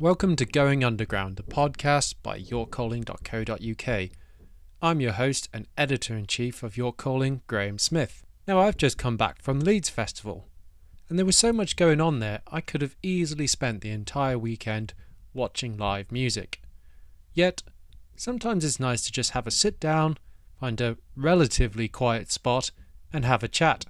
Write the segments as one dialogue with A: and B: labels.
A: Welcome to Going Underground, the podcast by YorkCalling.co.uk. I'm your host and editor in chief of York Calling, Graham Smith. Now, I've just come back from Leeds Festival, and there was so much going on there, I could have easily spent the entire weekend watching live music. Yet, sometimes it's nice to just have a sit down, find a relatively quiet spot, and have a chat.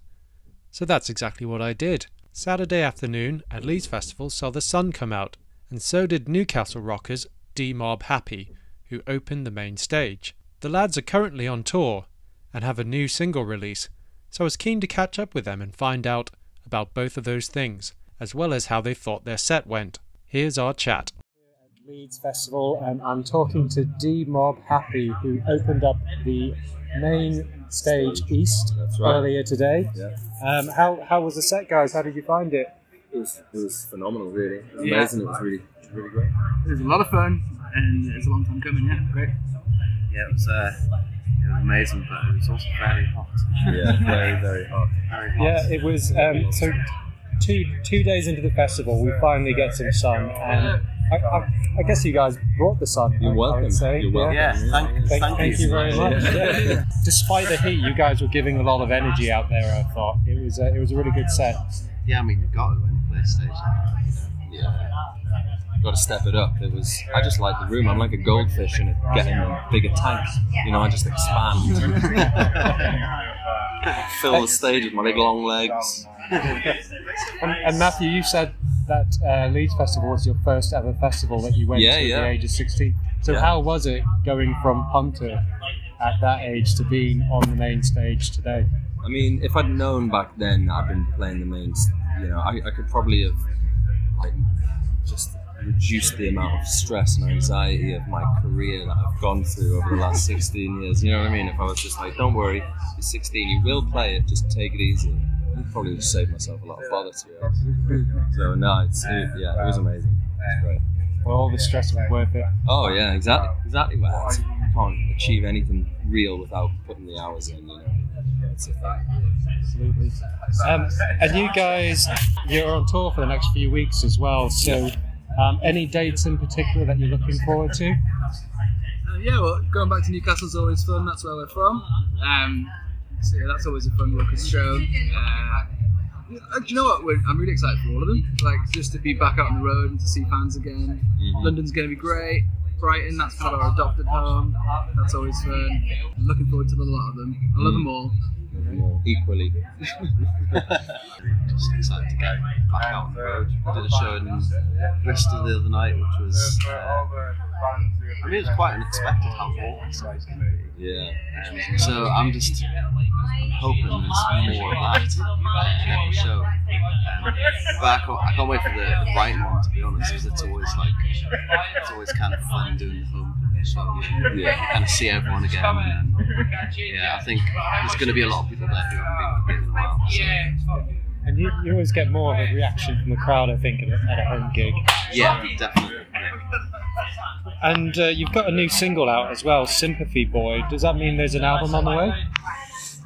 A: So that's exactly what I did. Saturday afternoon at Leeds Festival saw the sun come out, and so did Newcastle rockers Demob Happy, who opened the main stage. The lads are currently on tour and have a new single release, so I was keen to catch up with them and find out about both of those things, as well as how they thought their set went. Here's our chat. Leeds Festival, and I'm talking to Demob Happy, who opened up the main stage east
B: right.
A: earlier today.
B: Yeah.
A: Um, how how was the set, guys? How did you find it?
B: It was, it was phenomenal, really. It was
C: Yeah.
B: amazing. It was really, it was really great.
C: It was a lot of fun, and it's a long time coming. Yeah, great.
D: Yeah, it was, uh, it was amazing, but it was also very hot.
B: Yeah, very, very hot.
D: Very hot.
A: Yeah, it was. Um, so two two days into the festival, we finally get some sun, and I, I, I guess you guys brought the sun.
B: You're
A: I- I
B: welcome.
A: would say.
B: You're welcome.
D: Yeah, thank,
A: Thank,
D: thank,
A: thank you very much. Yeah. Despite the heat, you guys were giving a lot of energy out there. I thought it was a, it was a really good set.
D: Yeah, I mean, you've got to when you.
B: Yeah. Got to step it up. It was. I just like the room. I'm like a goldfish in a, getting a bigger tank. You know, I just expand. Fill the stage with my big long legs.
A: And, and Matthew, you said that uh, Leeds Festival was your first ever festival that you went
B: Yeah,
A: to
B: yeah.
A: at the age of 16. So
B: Yeah.
A: how was it going from punter at that age to being on the main stage today?
B: I mean, if I'd known back then I'd been playing the main, you know, I, I could probably have like just reduced the amount of stress and anxiety of my career that I've gone through over the last 16 years. You know what I mean? If I was just like, don't worry, you're 16, you will play it, just take it easy. I'd probably just saved myself a lot of bother to honest. So no, it's it, yeah, it was amazing. It was great.
A: Well, all the stress was worth it.
B: Oh yeah, exactly, exactly. Well, you can't achieve anything real without putting the hours in. You know, it's a thing.
A: Absolutely. Um, and you guys, you're on tour for the next few weeks as well. So, um, any dates in particular that you're looking forward to?
C: Uh, yeah, well, going back to Newcastle is always fun. That's where we're from. Um, so yeah, that's always a fun Rockers show. Uh, do you know what? We're, I'm really excited for all of them. Like just to be back out on the road and to see fans again.
B: Mhm.
C: London's going to be great. Brighton, that's kind of our adopted home. That's always fun. I'm looking forward to a lot of them. I love them all.
B: More equally.
D: Just excited to get back out on the road. I did a show in Bristol the other night, which was. Uh, I mean, it was quite unexpected how warm it was going to be.
B: Yeah.
D: So I'm just I'm hoping there's more of that in every show. Um, but I can't, I can't wait for the, the Brighton one to be honest, because it's always like it's always kind of fun doing the homecoming show. You, know,
B: Yeah.
D: kind of see everyone again, and yeah, I think there's going to be a lot of people there who haven't been in a while. So,
A: And you, you always get more of a reaction from the crowd, I think, at a, at a home gig.
D: yeah, definitely. Yeah.
A: And uh, you've got a new single out as well, Sympathy Boy. Does that mean there's an album on the way?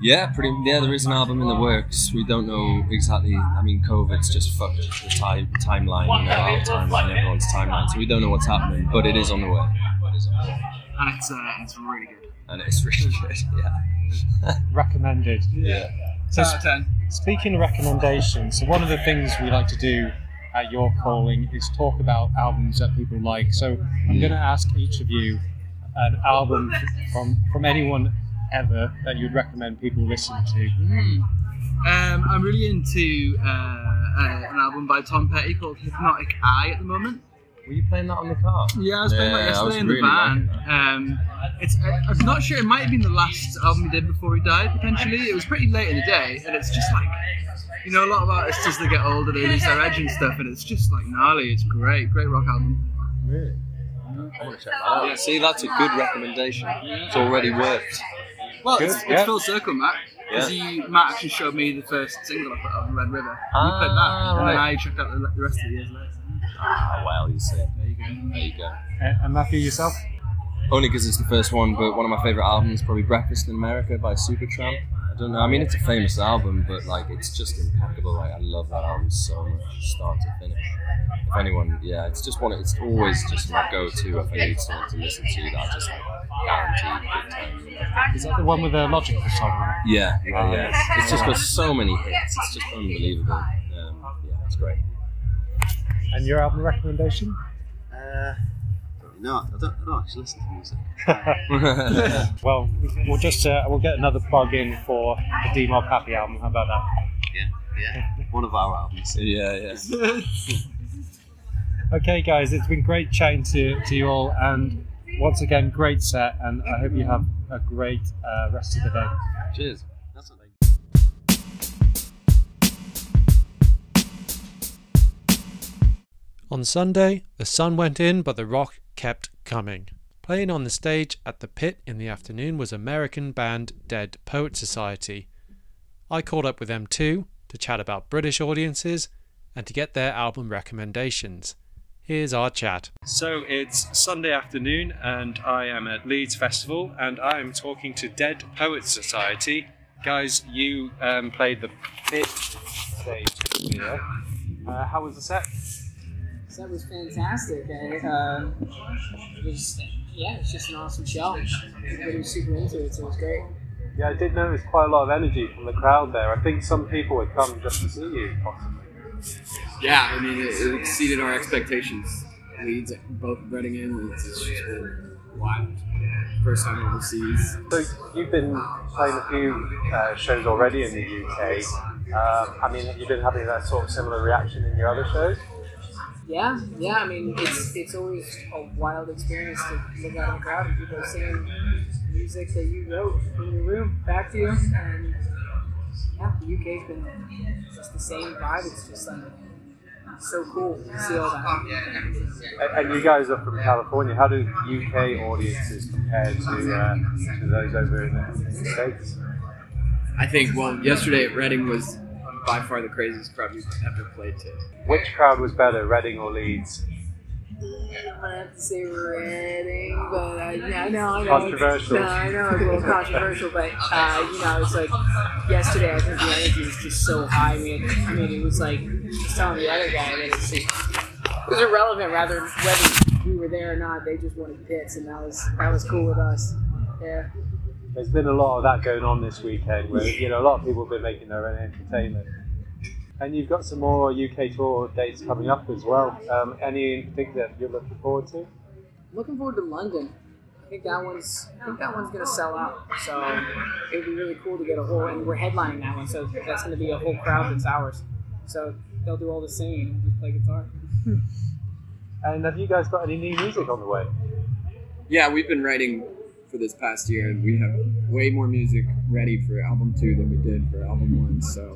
B: Yeah, pretty. Yeah, there is an album in the works. We don't know exactly. I mean, COVID's just fucked the time timeline. You know, our timeline, everyone's timeline. So we don't know what's happening, but it is on the way. It is on the.
C: And it's uh, it's really good.
B: and it's really good. Yeah.
A: Recommended.
B: Yeah.
A: So,
C: Ten out of ten.
A: speaking of recommendations, so one of the things we like to do at York Calling is talk about albums that people like. So I'm going to ask each of you an album from from anyone ever that you'd recommend people listen to.
C: Mm. Um, I'm really into uh, uh, an album by Tom Petty called Hypnotic Eye at the moment.
B: Were you playing that on the car?
C: Yeah, I was playing that
B: Yeah, I
C: yesterday in the
B: really
C: van. Um, it's I, I'm not sure. It might have been the last album he did before he died. Potentially, it was pretty late in the day, and it's just like you know, a lot of artists as they get older they lose their edge and stuff, and it's just like gnarly. It's great, great rock album.
B: Really? I want to check that out. Yeah, see, that's a good recommendation. It's already worked.
C: Well,
A: Good,
C: it's, it's
A: yeah.
C: full circle, Matt. Because
B: Yeah.
C: he, Matt actually showed me the first single I put out on Red River. And
B: Ah,
C: we played that, and then. I checked out the, the rest of the years later.
B: Ah, well, you see.
C: There you go.
B: There you go.
A: Uh, and Matthew, yourself?
B: Only because it's the first one, but one of my favourite albums is probably Breakfast in America by Supertramp. I don't know. I mean, it's a famous album, but like, it's just impeccable. Like, I love that album so much, start to finish. If anyone, yeah, it's just one. It's always just my go-to if I need someone to listen to. That I just like guaranteed good time.
A: Is that the one with the logical song on?
B: Yeah, yeah, yeah. It's, it's just got so many hits. It's just unbelievable. Um, yeah, it's great.
A: And your album recommendation?
D: Uh, no, I don't, I don't actually listen to music.
A: Well, we'll just uh, we'll get another plug in for the Demob Happy album. How about that?
D: Yeah, yeah. One of our albums.
B: yeah, yeah.
A: Okay, guys, it's been great chatting to, to you all, and once again, great set, and I hope you have a great uh, rest of the day.
B: Cheers.
E: On Sunday, the sun went in, but the rock kept coming. Playing on the stage at the pit in the afternoon was American band Dead Poet Society. I caught up with them too to chat about British audiences and to get their album recommendations. Here's our chat. So it's Sunday afternoon, and I am at Leeds Festival, and I am talking to Dead Poet Society. Guys, you um, played the pit stage here. Uh, how was the set?
F: That was fantastic. I, uh, it was, yeah, it's just an awesome show. Everybody was super into it, so it was great.
A: Yeah, I did notice quite a lot of energy from the crowd there. I think some people had come just to see you, possibly.
G: Yeah, I mean, it, it exceeded our expectations. Leeds, both Reading and Leeds, it's just been wild. First time overseas.
A: So you've been playing a few uh, shows already in the UK. Um, I mean, you've you been having that sort of similar reaction in your other shows?
F: Yeah, yeah. I mean, it's it's always a wild experience to look out in the crowd and people are singing music that you wrote in your room back to you, and yeah, the UK's been just the same vibe. It's just like so cool to see all that.
A: And, and you guys are from California. How do UK audiences compare to, uh, to those over in the, in the States?
G: I think, well, yesterday at Reading was by far the craziest crowd we've ever played to.
A: Which crowd was better, Reading or Leeds?
F: I'm gonna have to say Reading, but I, yeah, I know, I know.
A: Controversial.
F: No, I know it's a little controversial, but uh, you know, it's like yesterday. I think the energy was just so high. I mean, I mean, it was like just telling the other guy that it's just, it was irrelevant, rather whether we were there or not. They just wanted pits, and that was that was cool with us. Yeah.
A: There's been a lot of that going on this weekend where, you know, a lot of people have been making their own entertainment. And you've got some more UK tour dates coming up as well. Um, any in particular that you're looking forward to?
F: Looking forward to London. I think that one's I think that one's gonna sell out. So it would be really cool to get a whole and we're headlining that one, so that's gonna be a whole crowd that's ours. So they'll do all the singing and just play guitar.
A: And have you guys got any new music on the way?
G: Yeah, we've been writing for this past year, and we have way more music ready for album two than we did for album one. So,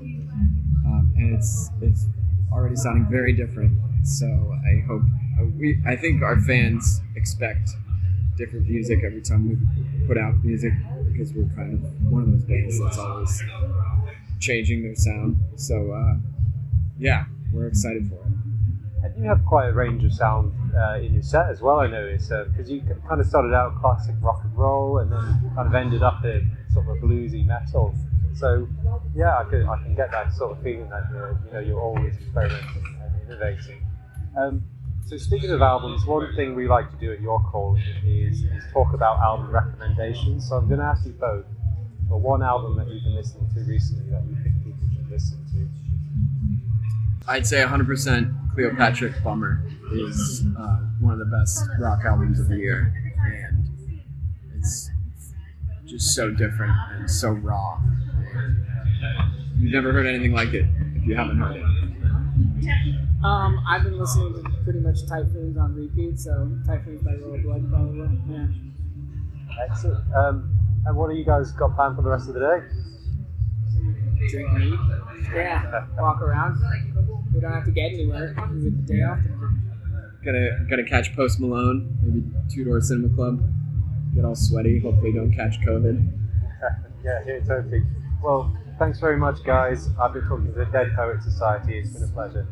G: um, and it's it's already sounding very different. So I hope uh, we I think our fans expect different music every time we put out music because we're kind of one of those bands that's always changing their sound. So uh, yeah, we're excited for it.
A: And you have quite a range of sound uh, in your set as well, I noticed, because you kind of started out classic rock and roll and then kind of ended up in sort of a bluesy metal. So, yeah, I can, I can get that sort of feeling that you're, you know, you're always experimenting and innovating. Um, so, speaking of albums, one thing we like to do at Your Call is, is talk about album recommendations. So, I'm going to ask you both for one album that you've been listening to recently that you think people should listen to.
G: I'd say 100% Cleopatrick Bummer is uh, one of the best rock albums of the year, and it's just so different and so raw. You've never heard anything like it if you haven't heard it.
F: Um, I've been listening to pretty much Typhoons on repeat, so Typhoons by Royal Blood probably. Yeah.
A: Excellent. Um, and what have you guys got planned for the rest of the day?
F: Drink and eat. Yeah. Walk around. We don't have to get anywhere. We get the day off tomorrow.
G: Gonna gonna catch Post Malone, maybe Two Door Cinema Club. Get all sweaty. Hopefully, don't catch COVID.
A: yeah, here totally. Well, thanks very much, guys. I've been talking to the Dead Poet Society. It's been a pleasure.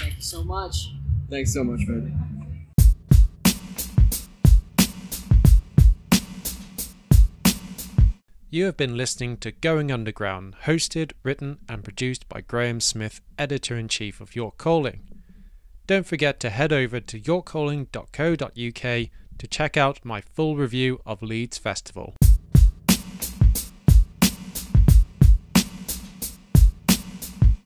F: Thank you so much.
G: Thanks so much, man.
E: You have been listening to Going Underground, hosted, written, and produced by Graham Smith, editor in chief of York Calling. Don't forget to head over to yorkcalling.co.uk to check out my full review of Leeds Festival.